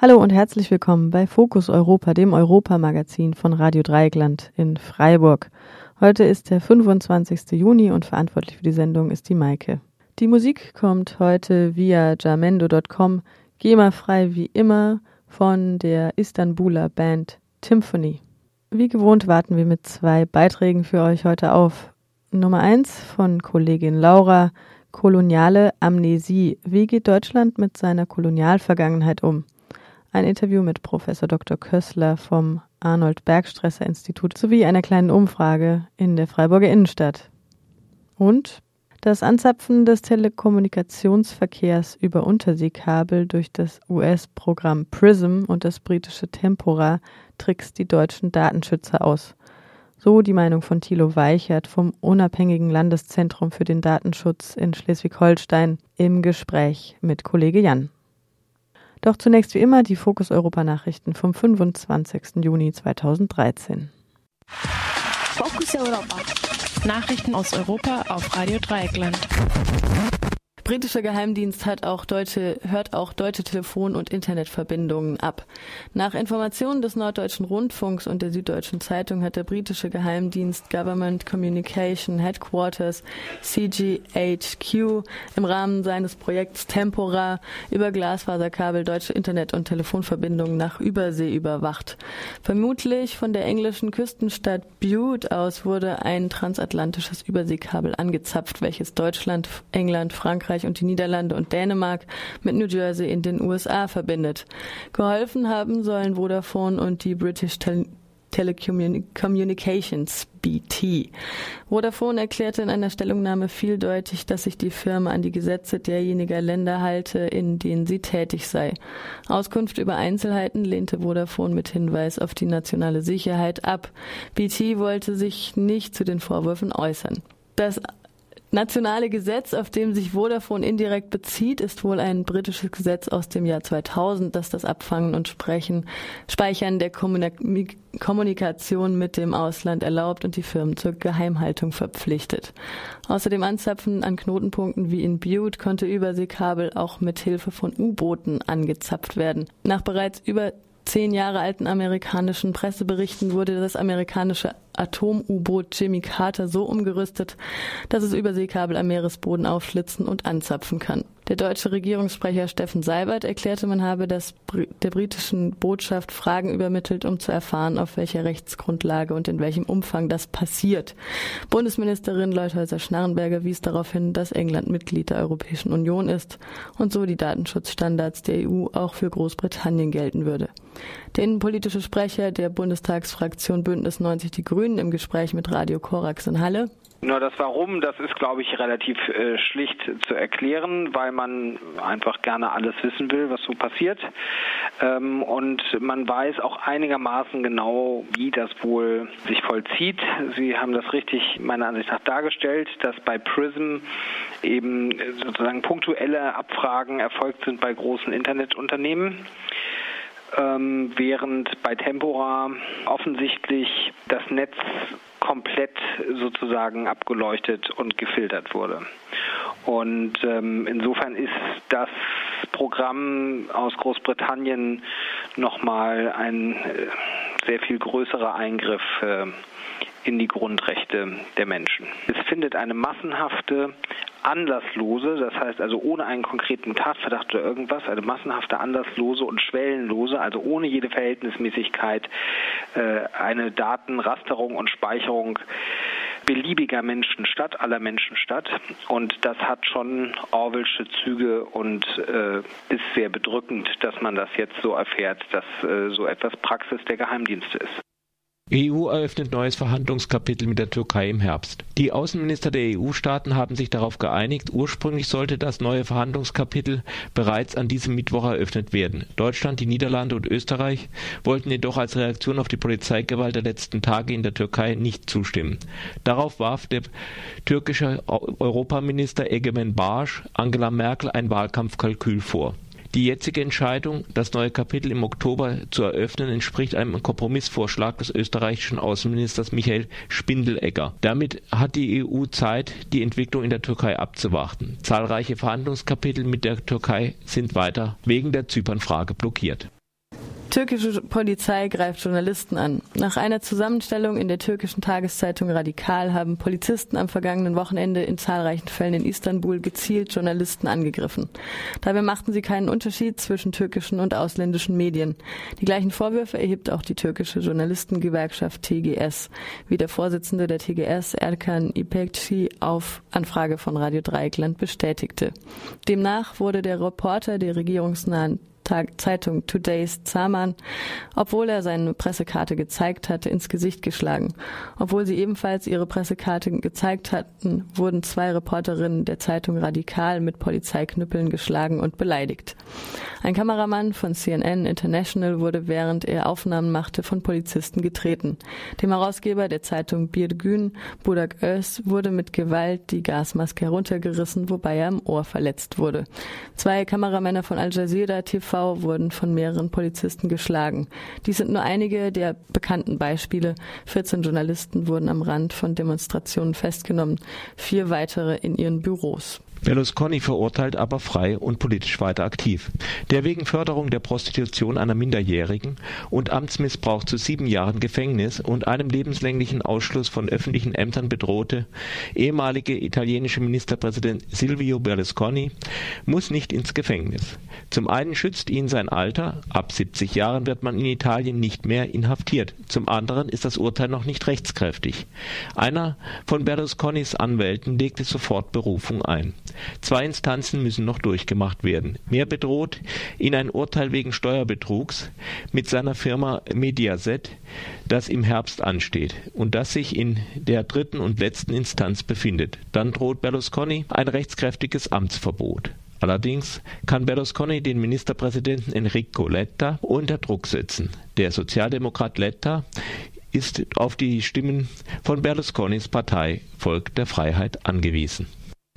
Hallo und herzlich willkommen bei Fokus Europa, dem Europamagazin von Radio Dreieckland in Freiburg. Heute ist der 25. Juni und verantwortlich für die Sendung ist die Maike. Die Musik kommt heute via jamendo.com, GEMA-frei wie immer, von der Istanbuler Band Symphony. Wie gewohnt warten wir mit zwei Beiträgen für euch heute auf. Nummer eins von Kollegin Laura, Koloniale Amnesie. Wie geht Deutschland mit seiner Kolonialvergangenheit um? Ein Interview mit Professor Dr. Kössler vom Arnold Bergstresser Institut sowie einer kleinen Umfrage in der Freiburger Innenstadt. Und das Anzapfen des Telekommunikationsverkehrs über Unterseekabel durch das US-Programm PRISM und das britische Tempora trickst die deutschen Datenschützer aus. So die Meinung von Thilo Weichert vom unabhängigen Landeszentrum für den Datenschutz in Schleswig-Holstein im Gespräch mit Kollege Jan. Doch zunächst wie immer die Fokus Europa Nachrichten vom 25. Juni 2013. Focus Europa. Nachrichten aus Europa auf Radio Dreieckland. Britische Geheimdienst hat auch deutsche, hört auch deutsche Telefon- und Internetverbindungen ab. Nach Informationen des Norddeutschen Rundfunks und der Süddeutschen Zeitung hat der britische Geheimdienst Government Communication Headquarters CGHQ im Rahmen seines Projekts Tempora über Glasfaserkabel deutsche Internet- und Telefonverbindungen nach Übersee überwacht. Vermutlich von der englischen Küstenstadt Bute aus wurde ein transatlantisches Überseekabel angezapft, welches Deutschland, England, Frankreich Frankreich und die Niederlande und Dänemark mit New Jersey in den USA verbindet. Geholfen haben sollen Vodafone und die British Tel Telecommunications BT. Vodafone erklärte in einer Stellungnahme vieldeutig, dass sich die Firma an die Gesetze derjenigen Länder halte, in denen sie tätig sei. Auskunft über Einzelheiten lehnte Vodafone mit Hinweis auf die nationale Sicherheit ab. BT wollte sich nicht zu den Vorwürfen äußern. Das nationale Gesetz, auf dem sich Vodafone indirekt bezieht, ist wohl ein britisches Gesetz aus dem Jahr 2000, das das Abfangen und Sprechen, Speichern der Kommunikation mit dem Ausland erlaubt und die Firmen zur Geheimhaltung verpflichtet. Außerdem Anzapfen an Knotenpunkten wie in Butte konnte Überseekabel auch mit Hilfe von U-Booten angezapft werden. Nach bereits über zehn Jahre alten amerikanischen Presseberichten wurde das amerikanische Atom-U-Boot Jimmy Carter so umgerüstet, dass es Überseekabel am Meeresboden aufschlitzen und anzapfen kann. Der deutsche Regierungssprecher Steffen Seibert erklärte, man habe das, der britischen Botschaft Fragen übermittelt, um zu erfahren, auf welcher Rechtsgrundlage und in welchem Umfang das passiert. Bundesministerin Leuthäuser-Schnarrenberger wies darauf hin, dass England Mitglied der Europäischen Union ist und so die Datenschutzstandards der EU auch für Großbritannien gelten würde. Der innenpolitische Sprecher der Bundestagsfraktion Bündnis 90 Die Grünen im Gespräch mit Radio Korax in Halle nur das Warum, das ist, glaube ich, relativ äh, schlicht zu erklären, weil man einfach gerne alles wissen will, was so passiert. Ähm, und man weiß auch einigermaßen genau, wie das wohl sich vollzieht. Sie haben das richtig meiner Ansicht nach dargestellt, dass bei PRISM eben sozusagen punktuelle Abfragen erfolgt sind bei großen Internetunternehmen ähm, während bei Tempora offensichtlich das Netz komplett sozusagen abgeleuchtet und gefiltert wurde. Und ähm, insofern ist das Programm aus Großbritannien nochmal ein äh, sehr viel größerer Eingriff äh, in die Grundrechte der Menschen. Es findet eine massenhafte anlasslose, das heißt also ohne einen konkreten Tatverdacht oder irgendwas, eine massenhafte anlasslose und schwellenlose, also ohne jede Verhältnismäßigkeit, äh, eine Datenrasterung und Speicherung beliebiger Menschen statt, aller Menschen statt. Und das hat schon Orwellsche Züge und äh, ist sehr bedrückend, dass man das jetzt so erfährt, dass äh, so etwas Praxis der Geheimdienste ist. EU eröffnet neues Verhandlungskapitel mit der Türkei im Herbst. Die Außenminister der EU-Staaten haben sich darauf geeinigt, ursprünglich sollte das neue Verhandlungskapitel bereits an diesem Mittwoch eröffnet werden. Deutschland, die Niederlande und Österreich wollten jedoch als Reaktion auf die Polizeigewalt der letzten Tage in der Türkei nicht zustimmen. Darauf warf der türkische Europaminister Egemen Barsch Angela Merkel ein Wahlkampfkalkül vor. Die jetzige Entscheidung, das neue Kapitel im Oktober zu eröffnen, entspricht einem Kompromissvorschlag des österreichischen Außenministers Michael Spindelegger. Damit hat die EU Zeit, die Entwicklung in der Türkei abzuwarten. Zahlreiche Verhandlungskapitel mit der Türkei sind weiter wegen der Zypernfrage blockiert. Türkische Polizei greift Journalisten an. Nach einer Zusammenstellung in der türkischen Tageszeitung Radikal haben Polizisten am vergangenen Wochenende in zahlreichen Fällen in Istanbul gezielt Journalisten angegriffen. Dabei machten sie keinen Unterschied zwischen türkischen und ausländischen Medien. Die gleichen Vorwürfe erhebt auch die türkische Journalistengewerkschaft TGS, wie der Vorsitzende der TGS Erkan İpekçi auf Anfrage von Radio Dreieckland bestätigte. Demnach wurde der Reporter der regierungsnahen Zeitung Today's Zaman, obwohl er seine Pressekarte gezeigt hatte, ins Gesicht geschlagen. Obwohl sie ebenfalls ihre Pressekarte gezeigt hatten, wurden zwei Reporterinnen der Zeitung Radikal mit Polizeiknüppeln geschlagen und beleidigt. Ein Kameramann von CNN International wurde während er Aufnahmen machte von Polizisten getreten. Dem Herausgeber der Zeitung Bir Gün, Budak Öz, wurde mit Gewalt die Gasmaske heruntergerissen, wobei er im Ohr verletzt wurde. Zwei Kameramänner von Al Jazeera TV wurden von mehreren Polizisten geschlagen. Dies sind nur einige der bekannten Beispiele. 14 Journalisten wurden am Rand von Demonstrationen festgenommen, vier weitere in ihren Büros. Berlusconi verurteilt, aber frei und politisch weiter aktiv. Der wegen Förderung der Prostitution einer Minderjährigen und Amtsmissbrauch zu sieben Jahren Gefängnis und einem lebenslänglichen Ausschluss von öffentlichen Ämtern bedrohte ehemalige italienische Ministerpräsident Silvio Berlusconi muss nicht ins Gefängnis. Zum einen schützt ihn sein Alter, ab 70 Jahren wird man in Italien nicht mehr inhaftiert. Zum anderen ist das Urteil noch nicht rechtskräftig. Einer von Berlusconis Anwälten legte sofort Berufung ein. Zwei Instanzen müssen noch durchgemacht werden. Mehr bedroht ihn ein Urteil wegen Steuerbetrugs mit seiner Firma Mediaset, das im Herbst ansteht und das sich in der dritten und letzten Instanz befindet. Dann droht Berlusconi ein rechtskräftiges Amtsverbot. Allerdings kann Berlusconi den Ministerpräsidenten Enrico Letta unter Druck setzen. Der Sozialdemokrat Letta ist auf die Stimmen von Berlusconis Partei Volk der Freiheit angewiesen.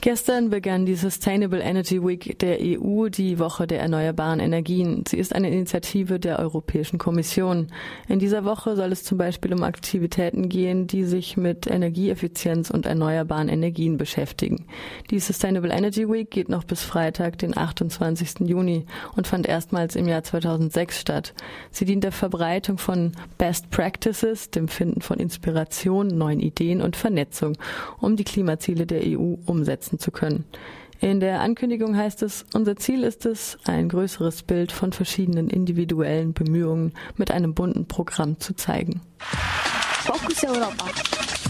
Gestern begann die Sustainable Energy Week der EU, die Woche der erneuerbaren Energien. Sie ist eine Initiative der Europäischen Kommission. In dieser Woche soll es zum Beispiel um Aktivitäten gehen, die sich mit Energieeffizienz und erneuerbaren Energien beschäftigen. Die Sustainable Energy Week geht noch bis Freitag, den 28. Juni und fand erstmals im Jahr 2006 statt. Sie dient der Verbreitung von Best Practices, dem Finden von Inspiration, neuen Ideen und Vernetzung, um die Klimaziele der EU umsetzen umsetzen zu können. In der Ankündigung heißt es, unser Ziel ist es, ein größeres Bild von verschiedenen individuellen Bemühungen mit einem bunten Programm zu zeigen. Fokus Europa.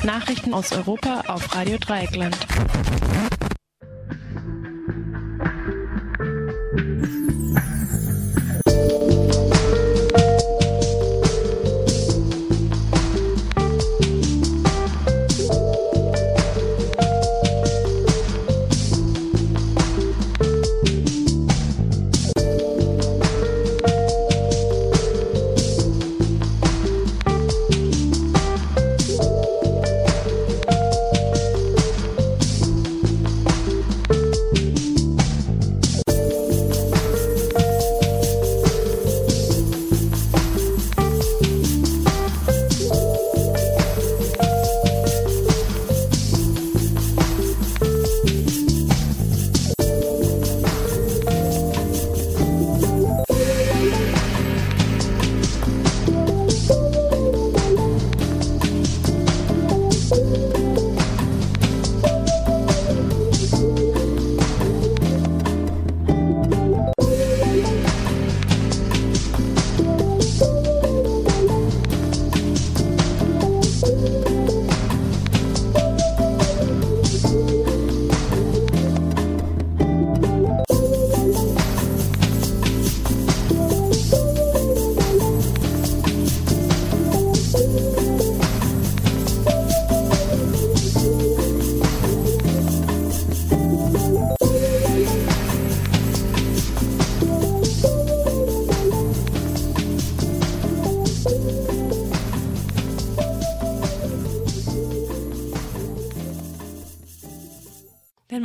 Nachrichten aus Europa auf Radio Dreieckland.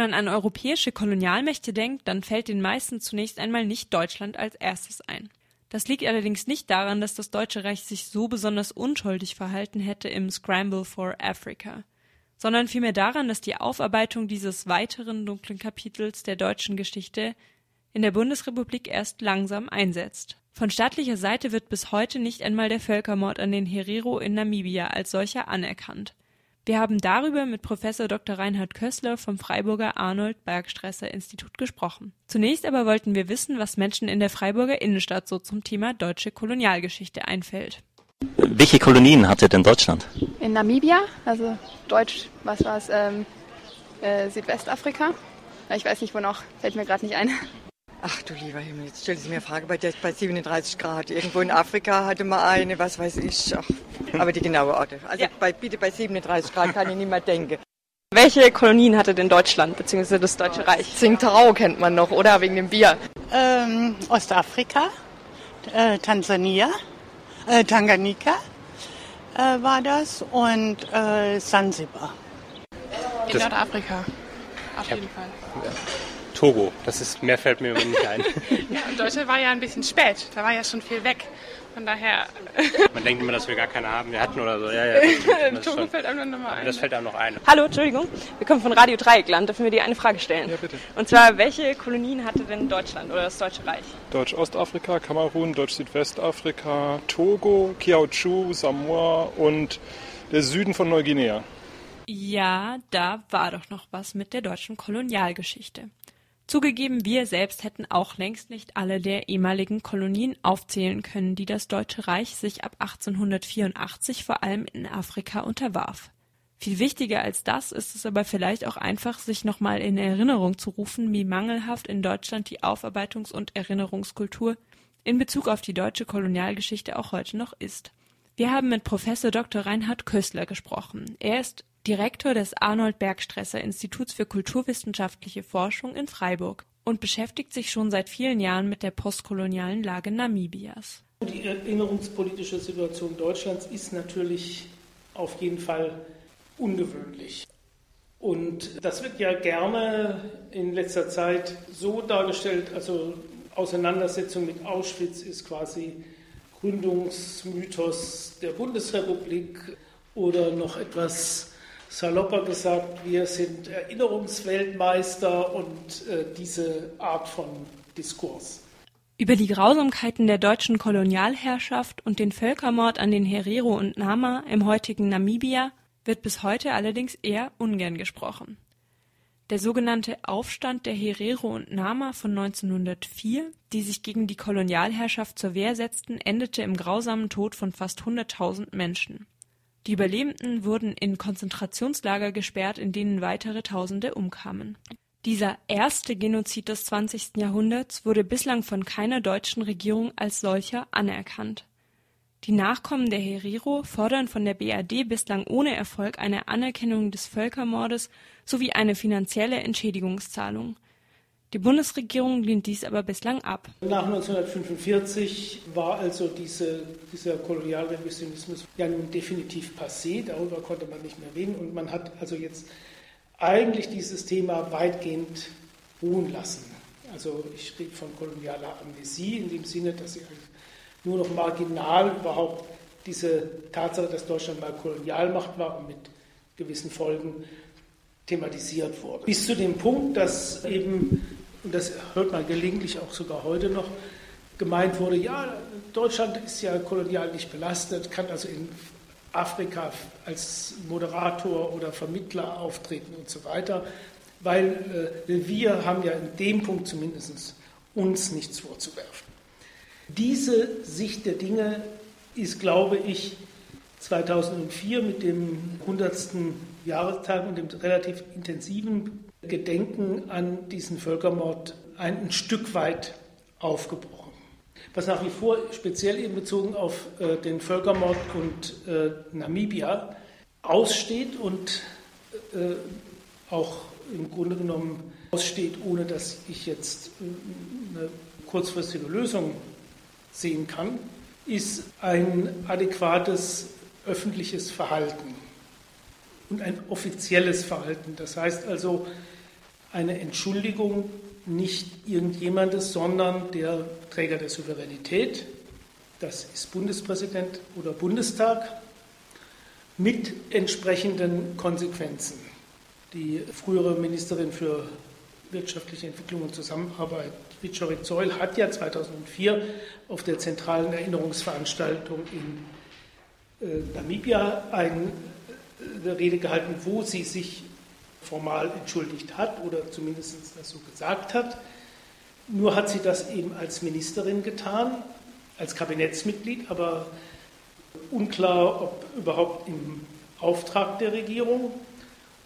Man an europäische Kolonialmächte denkt, dann fällt den meisten zunächst einmal nicht Deutschland als erstes ein. Das liegt allerdings nicht daran, dass das Deutsche Reich sich so besonders unschuldig verhalten hätte im Scramble for Africa, sondern vielmehr daran, dass die Aufarbeitung dieses weiteren dunklen Kapitels der deutschen Geschichte in der Bundesrepublik erst langsam einsetzt. Von staatlicher Seite wird bis heute nicht einmal der Völkermord an den Herero in Namibia als solcher anerkannt. Wir haben darüber mit Professor Dr. Reinhard Kössler vom Freiburger Arnold Bergstresser Institut gesprochen. Zunächst aber wollten wir wissen, was Menschen in der Freiburger Innenstadt so zum Thema deutsche Kolonialgeschichte einfällt. Welche Kolonien hatte denn Deutschland? In Namibia, also Deutsch, was war es, ähm, äh, Südwestafrika. Ich weiß nicht, wo noch, fällt mir gerade nicht ein. Ach du lieber Himmel, jetzt stellen Sie mir eine Frage, bei, der, bei 37 Grad. Irgendwo in Afrika hatte man eine, was weiß ich. Ach, aber die genaue Orte. Also ja. bei, bitte bei 37 Grad kann ich nicht mehr denken. Welche Kolonien hatte denn Deutschland bzw. das Deutsche Reich? Tsingtao kennt man noch, oder? Wegen dem Bier. Ähm, Ostafrika, äh, Tansania, äh, Tanganyika äh, war das und äh, Sansibar. In Nordafrika, auf jeden Fall. Ja. Togo. Das ist, mehr fällt mir nicht ein. ja, und Deutschland war ja ein bisschen spät. Da war ja schon viel weg. Von daher. Man denkt immer, dass wir gar keine haben. Wir hatten oder so. Ja, ja, das Togo schon, fällt einem noch mal ein. Das fällt einem noch ein. Hallo, Entschuldigung. Wir kommen von Radio Dreieckland. Dürfen wir dir eine Frage stellen? Ja, bitte. Und zwar, welche Kolonien hatte denn Deutschland oder das Deutsche Reich? Deutsch-Ostafrika, Kamerun, Deutsch-Südwestafrika, Togo, Kiautschou, Samoa und der Süden von Neuguinea. Ja, da war doch noch was mit der deutschen Kolonialgeschichte. Zugegeben, wir selbst hätten auch längst nicht alle der ehemaligen Kolonien aufzählen können, die das Deutsche Reich sich ab 1884 vor allem in Afrika unterwarf. Viel wichtiger als das ist es aber vielleicht auch einfach, sich nochmal in Erinnerung zu rufen, wie mangelhaft in Deutschland die Aufarbeitungs- und Erinnerungskultur in Bezug auf die deutsche Kolonialgeschichte auch heute noch ist. Wir haben mit Professor Dr. Reinhard Kössler gesprochen. Er ist Direktor des Arnold Bergstresser Instituts für kulturwissenschaftliche Forschung in Freiburg und beschäftigt sich schon seit vielen Jahren mit der postkolonialen Lage Namibias. Die erinnerungspolitische Situation Deutschlands ist natürlich auf jeden Fall ungewöhnlich. Und das wird ja gerne in letzter Zeit so dargestellt, also Auseinandersetzung mit Auschwitz ist quasi Gründungsmythos der Bundesrepublik oder noch etwas salopper gesagt, wir sind Erinnerungsweltmeister und äh, diese Art von Diskurs. Über die Grausamkeiten der deutschen Kolonialherrschaft und den Völkermord an den Herero und Nama im heutigen Namibia wird bis heute allerdings eher ungern gesprochen. Der sogenannte Aufstand der Herero und Nama von 1904, die sich gegen die Kolonialherrschaft zur Wehr setzten, endete im grausamen Tod von fast 100.000 Menschen. Die Überlebenden wurden in Konzentrationslager gesperrt, in denen weitere Tausende umkamen. Dieser erste Genozid des 20. Jahrhunderts wurde bislang von keiner deutschen Regierung als solcher anerkannt. Die Nachkommen der Herero fordern von der BRD bislang ohne Erfolg eine Anerkennung des Völkermordes sowie eine finanzielle Entschädigungszahlung. Die Bundesregierung lehnt dies aber bislang ab. Nach 1945 war also diese, dieser Kolonialrevisionismus ja nun definitiv passé, darüber konnte man nicht mehr reden und man hat also jetzt eigentlich dieses Thema weitgehend ruhen lassen. Also ich rede von kolonialer Amnesie in dem Sinne, dass sie nur noch marginal überhaupt diese Tatsache, dass Deutschland mal Kolonialmacht war und mit gewissen Folgen thematisiert wurde. Bis zu dem Punkt, dass eben und das hört man gelegentlich auch sogar heute noch, gemeint wurde, ja, Deutschland ist ja kolonial nicht belastet, kann also in Afrika als Moderator oder Vermittler auftreten und so weiter, weil äh, wir haben ja in dem Punkt zumindest uns nichts vorzuwerfen. Diese Sicht der Dinge ist, glaube ich, 2004 mit dem 100. Jahrestag und dem relativ intensiven Gedenken an diesen Völkermord ein, Stück weit aufgebrochen. Was nach wie vor speziell eben bezogen auf äh, den Völkermord und äh, Namibia aussteht und äh, auch im Grunde genommen aussteht, ohne dass ich jetzt äh, eine kurzfristige Lösung sehen kann, ist ein adäquates öffentliches Verhalten und ein offizielles Verhalten. Das heißt also, eine Entschuldigung nicht irgendjemandes, sondern der Träger der Souveränität, das ist Bundespräsident oder Bundestag, mit entsprechenden Konsequenzen. Die frühere Ministerin für wirtschaftliche Entwicklung und Zusammenarbeit, Vittorik Zeul, hat ja 2004 auf der zentralen Erinnerungsveranstaltung in äh, Namibia eine Rede gehalten, wo sie sich formal entschuldigt hat oder zumindest das so gesagt hat. Nur hat sie das eben als Ministerin getan, als Kabinettsmitglied, aber unklar, ob überhaupt im Auftrag der Regierung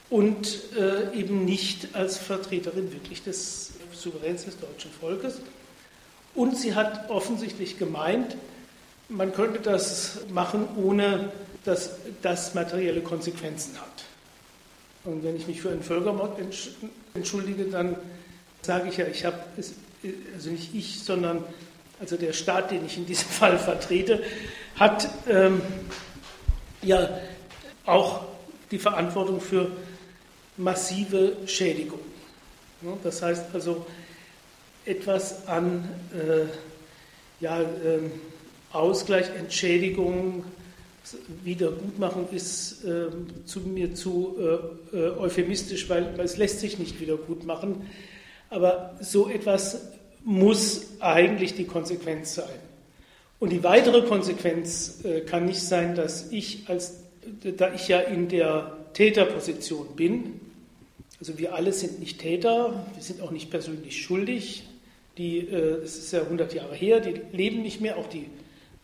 und äh, eben nicht als Vertreterin wirklich des Souveräns des deutschen Volkes. Und sie hat offensichtlich gemeint, man könnte das machen, ohne dass das materielle Konsequenzen hat. Und wenn ich mich für einen Völkermord entschuldige, dann sage ich ja, ich habe, also nicht ich, sondern also der Staat, den ich in diesem Fall vertrete, hat ähm, ja auch die Verantwortung für massive Schädigung. Das heißt also, etwas an äh, ja, äh, Ausgleich, Entschädigung, Wiedergutmachung ist äh, zu mir zu äh, äh, euphemistisch, weil, weil, es lässt sich nicht wiedergutmachen. Aber so etwas muss eigentlich die Konsequenz sein. Und die weitere Konsequenz äh, kann nicht sein, dass ich als, da ich ja in der Täterposition bin, also wir alle sind nicht Täter, wir sind auch nicht persönlich schuldig. Die, äh, es ist ja 100 Jahre her, die leben nicht mehr, auch die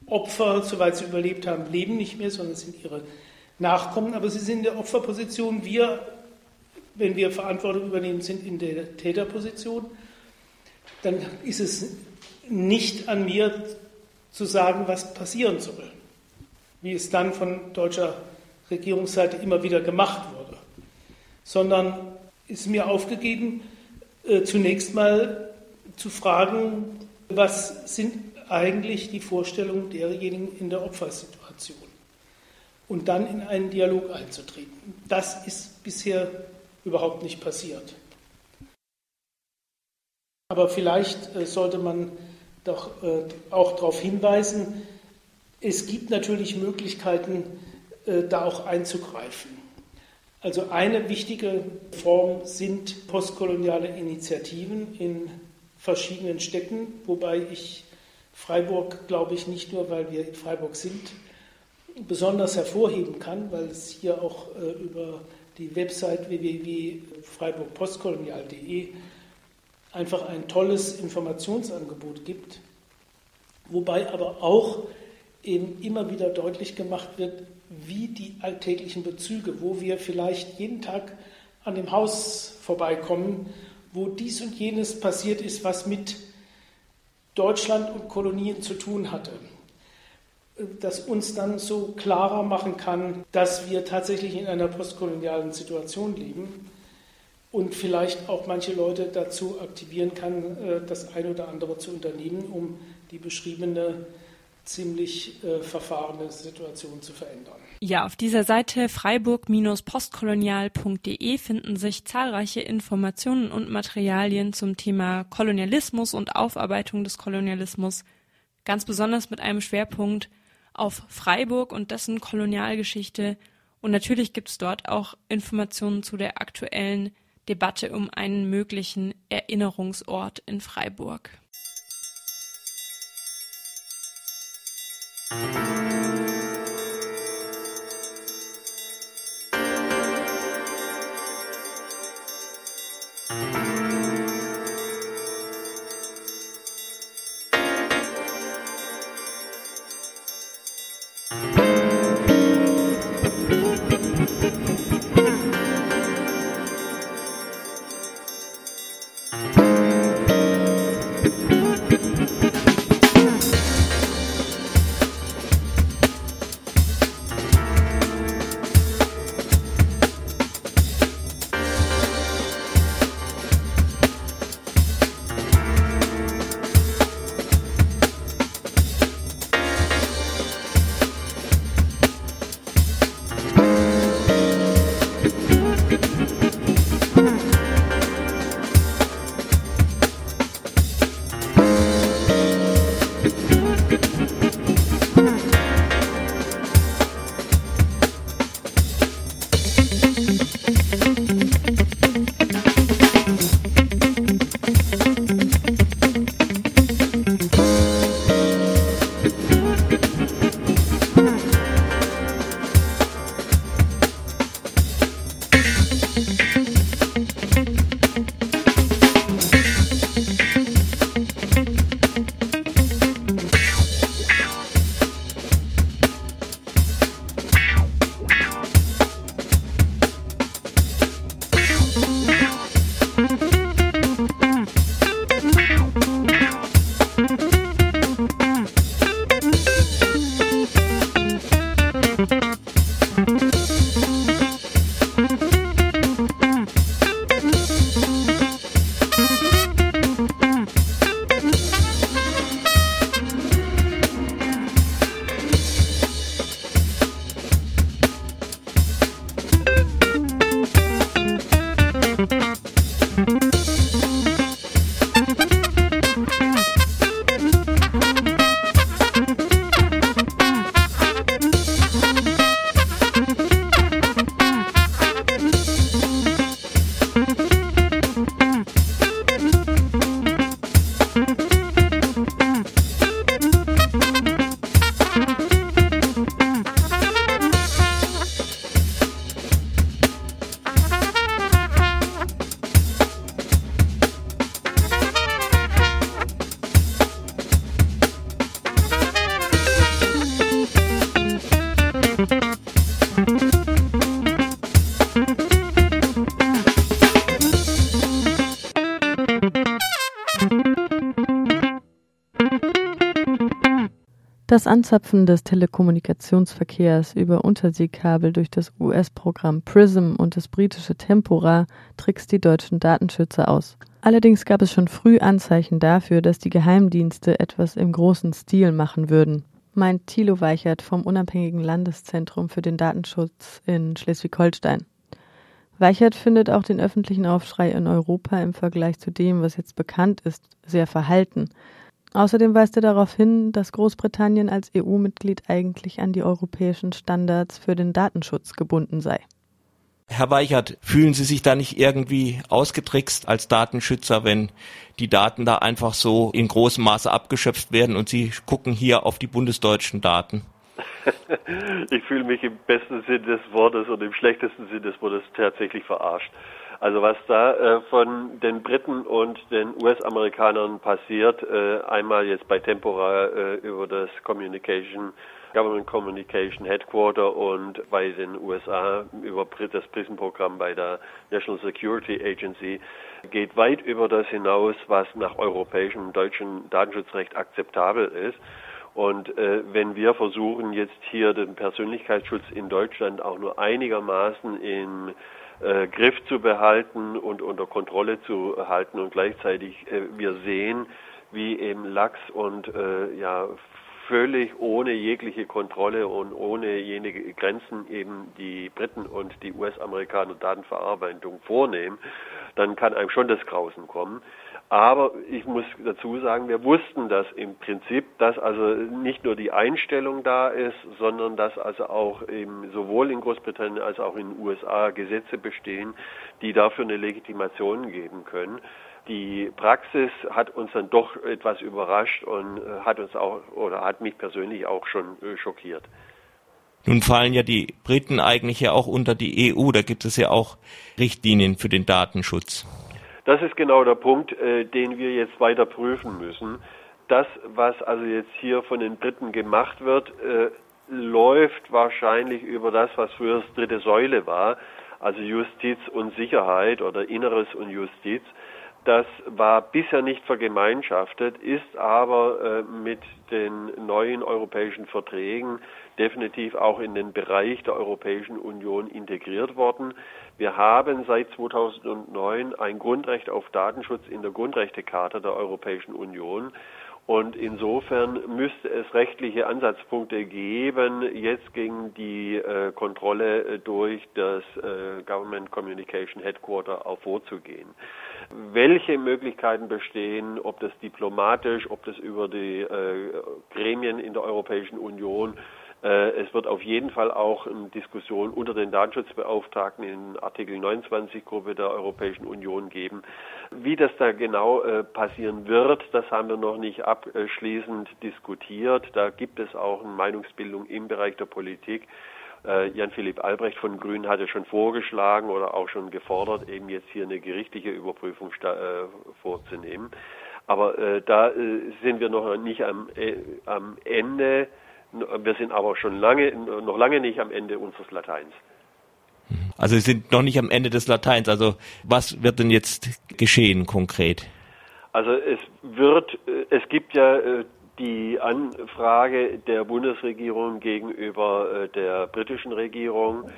Opfer, soweit sie überlebt haben, leben nicht mehr, sondern sind ihre Nachkommen, aber sie sind in der Opferposition. Wir, wenn wir Verantwortung übernehmen, sind in der Täterposition. Dann ist es nicht an mir zu sagen, was passieren soll, wie es dann von deutscher Regierungsseite immer wieder gemacht wurde, sondern ist mir aufgegeben, äh, zunächst mal zu fragen, was sind eigentlich die Vorstellungen derjenigen in der Opfersituation und dann in einen Dialog einzutreten. Das ist bisher überhaupt nicht passiert. Aber vielleicht äh, sollte man doch äh, auch darauf hinweisen, es gibt natürlich Möglichkeiten, äh, da auch einzugreifen. Also eine wichtige Form sind postkoloniale Initiativen in verschiedenen Städten, wobei ich Freiburg, glaube ich, nicht nur, weil wir in Freiburg sind, besonders hervorheben kann, weil es hier auch äh, über die Website www.freiburgpostkolonial.de einfach ein tolles Informationsangebot gibt, wobei aber auch eben immer wieder deutlich gemacht wird, wie die alltäglichen Bezüge, wo wir vielleicht jeden Tag an dem Haus vorbeikommen, wo dies und jenes passiert ist, was mit Deutschland und Kolonien zu tun hatte, das uns dann so klarer machen kann, dass wir tatsächlich in einer postkolonialen Situation leben und vielleicht auch manche Leute dazu aktivieren kann, äh, das eine oder andere zu unternehmen, um die beschriebene ziemlich äh, verfahrene Situation zu verändern. Ja, auf dieser Seite freiburg-postkolonial.de finden sich zahlreiche Informationen und Materialien zum Thema Kolonialismus und Aufarbeitung des Kolonialismus, ganz besonders mit einem Schwerpunkt auf Freiburg und dessen Kolonialgeschichte. Und natürlich gibt es dort auch Informationen zu der aktuellen Debatte um einen möglichen Erinnerungsort in Freiburg. Thank you. Das Anzapfen des Telekommunikationsverkehrs über Unterseekabel durch das US-Programm PRISM und das britische Tempora trickst die deutschen Datenschützer aus. Allerdings gab es schon früh Anzeichen dafür, dass die Geheimdienste etwas im großen Stil machen würden, meint Thilo Weichert vom Unabhängigen Landeszentrum für den Datenschutz in Schleswig-Holstein. Weichert findet auch den öffentlichen Aufschrei in Europa im Vergleich zu dem, was jetzt bekannt ist, sehr verhalten. Außerdem weist er darauf hin, dass Großbritannien als EU-Mitglied eigentlich an die europäischen Standards für den Datenschutz gebunden sei. Herr Weichert, fühlen Sie sich da nicht irgendwie ausgetrickst als Datenschützer, wenn die Daten da einfach so in großem Maße abgeschöpft werden und Sie gucken hier auf die bundesdeutschen Daten? ich fühle mich im besten Sinn des Wortes und im schlechtesten Sinn des Wortes tatsächlich verarscht. Also was da äh, von den Briten und den US-Amerikanern passiert, äh, einmal jetzt bei Tempora äh, über das Communication Government Communication Headquarter und bei den USA über das PRISM-Programm bei der National Security Agency geht weit über das hinaus, was nach europäischem und deutschem Datenschutzrecht akzeptabel ist. Und äh, wenn wir versuchen, jetzt hier den Persönlichkeitsschutz in Deutschland auch nur einigermaßen in äh, Griff zu behalten und unter Kontrolle zu halten und gleichzeitig äh, wir sehen, wie eben Lachs und äh, ja völlig ohne jegliche Kontrolle und ohne jene Grenzen eben die Briten und die US-Amerikaner Datenverarbeitung vornehmen, dann kann einem schon das Grausen kommen. Aber ich muss dazu sagen, wir wussten das im Prinzip, dass also nicht nur die Einstellung da ist, sondern dass also auch eben sowohl in Großbritannien als auch in den USA Gesetze bestehen, die dafür eine Legitimation geben können. Die Praxis hat uns dann doch etwas überrascht und äh, hat uns auch oder hat mich persönlich auch schon äh, schockiert. Nun fallen ja die Briten eigentlich ja auch unter die EU, da gibt es ja auch Richtlinien für den Datenschutz. Das ist genau der Punkt, äh, den wir jetzt weiter prüfen müssen. Das, was also jetzt hier von den Briten gemacht wird, äh, läuft wahrscheinlich über das, was früher das dritte Säule war, also Justiz und Sicherheit oder Inneres und Justiz. Das war bisher nicht vergemeinschaftet, ist aber äh, mit den neuen europäischen Verträgen definitiv auch in den Bereich der Europäischen Union integriert worden. Wir haben seit 2009 ein Grundrecht auf Datenschutz in der Grundrechtecharta der Europäischen Union. Und insofern müsste es rechtliche Ansatzpunkte geben, jetzt gegen die äh, Kontrolle äh, durch das äh, Government Communication Headquarter auch vorzugehen. Welche Möglichkeiten bestehen, ob das diplomatisch, ob das über die äh, Gremien in der Europäischen Union es wird auf jeden Fall auch eine Diskussion unter den Datenschutzbeauftragten in Artikel 29 Gruppe der Europäischen Union geben. Wie das da genau äh, passieren wird, das haben wir noch nicht abschließend diskutiert. Da gibt es auch eine Meinungsbildung im Bereich der Politik. Äh, Jan-Philipp Albrecht von Grünen hatte schon vorgeschlagen oder auch schon gefordert, eben jetzt hier eine gerichtliche Überprüfung vorzunehmen. Aber äh, da äh, sind wir noch nicht äh, am Ende wir sind aber schon lange, noch lange nicht am Ende unseres Lateins. Also Sie sind noch nicht am Ende des Lateins. Also was wird denn jetzt geschehen konkret? Also es wird, es gibt ja äh, die Anfrage der Bundesregierung gegenüber äh, der britischen Regierung.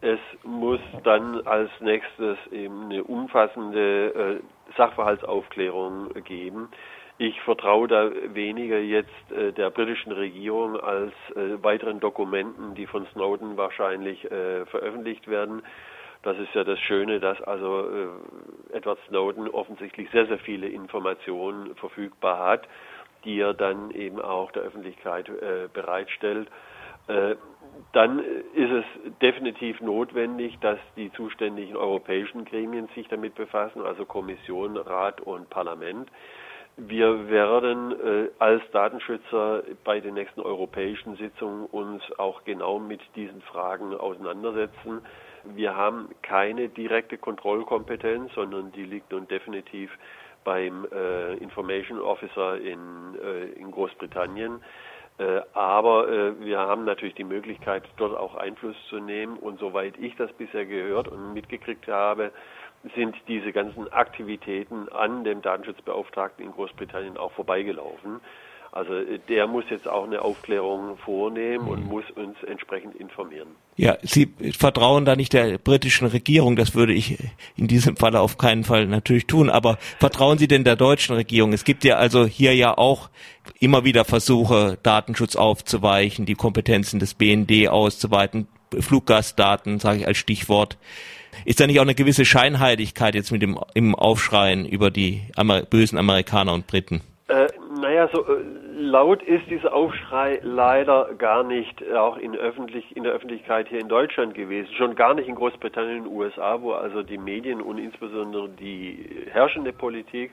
Es muss dann als nächstes eben eine umfassende äh, Sachverhaltsaufklärung geben. Ich vertraue da weniger jetzt äh, der britischen Regierung als äh, weiteren Dokumenten, die von Snowden wahrscheinlich äh, veröffentlicht werden. Das ist ja das Schöne, dass also äh, Edward Snowden offensichtlich sehr, sehr viele Informationen verfügbar hat die er dann eben auch der Öffentlichkeit äh, bereitstellt. Äh, dann ist es definitiv notwendig, dass die zuständigen europäischen Gremien sich damit befassen, also Kommission, Rat und Parlament. Wir werden äh, als Datenschützer bei den nächsten europäischen Sitzungen uns auch genau mit diesen Fragen auseinandersetzen. Wir haben keine direkte Kontrollkompetenz, sondern die liegt nun definitiv beim äh, Information Officer in, äh, in Großbritannien. Äh, aber äh, wir haben natürlich die Möglichkeit, dort auch Einfluss zu nehmen. Und soweit ich das bisher gehört und mitgekriegt habe, sind diese ganzen Aktivitäten an dem Datenschutzbeauftragten in Großbritannien auch vorbeigelaufen. Also äh, der muss jetzt auch eine Aufklärung vornehmen und muss uns entsprechend informieren. Ja, Sie vertrauen da nicht der britischen Regierung, das würde ich in diesem Falle auf keinen Fall natürlich tun, aber vertrauen Sie denn der deutschen Regierung? Es gibt ja also hier ja auch immer wieder Versuche, Datenschutz aufzuweichen, die Kompetenzen des BND auszuweiten, Fluggastdaten, sage ich als Stichwort. Ist da nicht auch eine gewisse Scheinheiligkeit jetzt mit dem im Aufschreien über die Amer bösen Amerikaner und Briten? Äh, naja, so äh, laut ist dieser Aufschrei leider gar nicht auch in, öffentlich, in der Öffentlichkeit hier in Deutschland gewesen, schon gar nicht in Großbritannien und den USA, wo also die Medien und insbesondere die herrschende Politik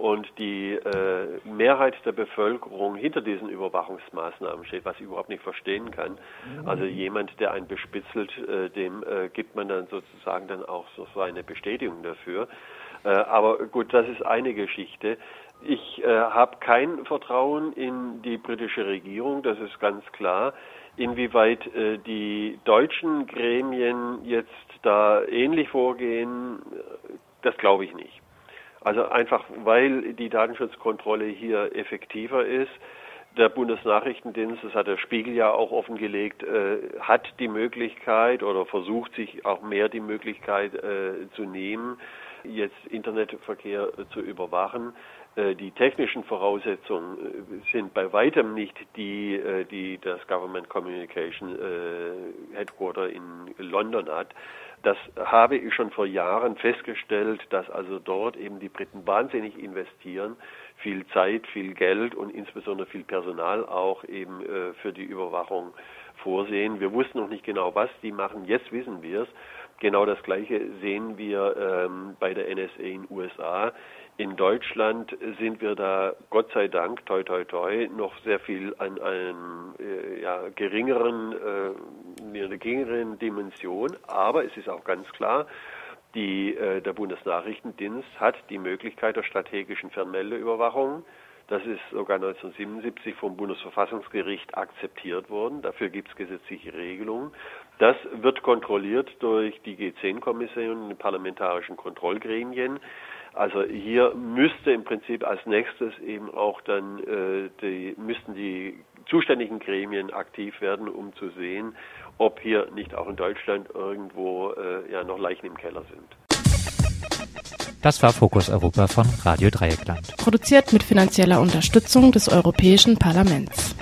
und die äh, Mehrheit der Bevölkerung hinter diesen Überwachungsmaßnahmen steht, was ich überhaupt nicht verstehen kann. Also jemand, der einen bespitzelt, äh, dem äh, gibt man dann sozusagen dann auch so seine Bestätigung dafür. Äh, aber gut, das ist eine Geschichte. Ich äh, habe kein Vertrauen in die britische Regierung, das ist ganz klar. Inwieweit äh, die deutschen Gremien jetzt da ähnlich vorgehen, äh, das glaube ich nicht. Also einfach, weil die Datenschutzkontrolle hier effektiver ist. Der Bundesnachrichtendienst, das hat der Spiegel ja auch offengelegt, äh, hat die Möglichkeit oder versucht sich auch mehr die Möglichkeit äh, zu nehmen, jetzt Internetverkehr äh, zu überwachen. Äh, die technischen Voraussetzungen äh, sind bei weitem nicht die, äh, die das Government Communication Headquarter in London hat. Das habe ich schon vor Jahren festgestellt, dass also dort eben die Briten wahnsinnig investieren, viel Zeit, viel Geld und insbesondere viel Personal auch eben für die Überwachung vorsehen. Wir wussten noch nicht genau, was die machen. Jetzt wissen wir es. Genau das Gleiche sehen wir ähm, bei der NSA in den USA. In Deutschland sind wir da, Gott sei Dank, toi toi toi, noch sehr viel an einem äh, ja, geringeren, äh, einer geringeren Dimension. Aber es ist auch ganz klar, die, äh, der Bundesnachrichtendienst hat die Möglichkeit der strategischen Fernmeldeüberwachung. Das ist sogar 1977 vom Bundesverfassungsgericht akzeptiert worden. Dafür gibt es gesetzliche Regelungen. Das wird kontrolliert durch die G10-Kommission und die parlamentarischen Kontrollgremien. Also hier müsste im Prinzip als nächstes eben auch dann äh, die, müssten die zuständigen Gremien aktiv werden, um zu sehen, ob hier nicht auch in Deutschland irgendwo äh, ja noch Leichen im Keller sind. Das war Fokus Europa von Radio Dreieckland. Produziert mit finanzieller Unterstützung des Europäischen Parlaments.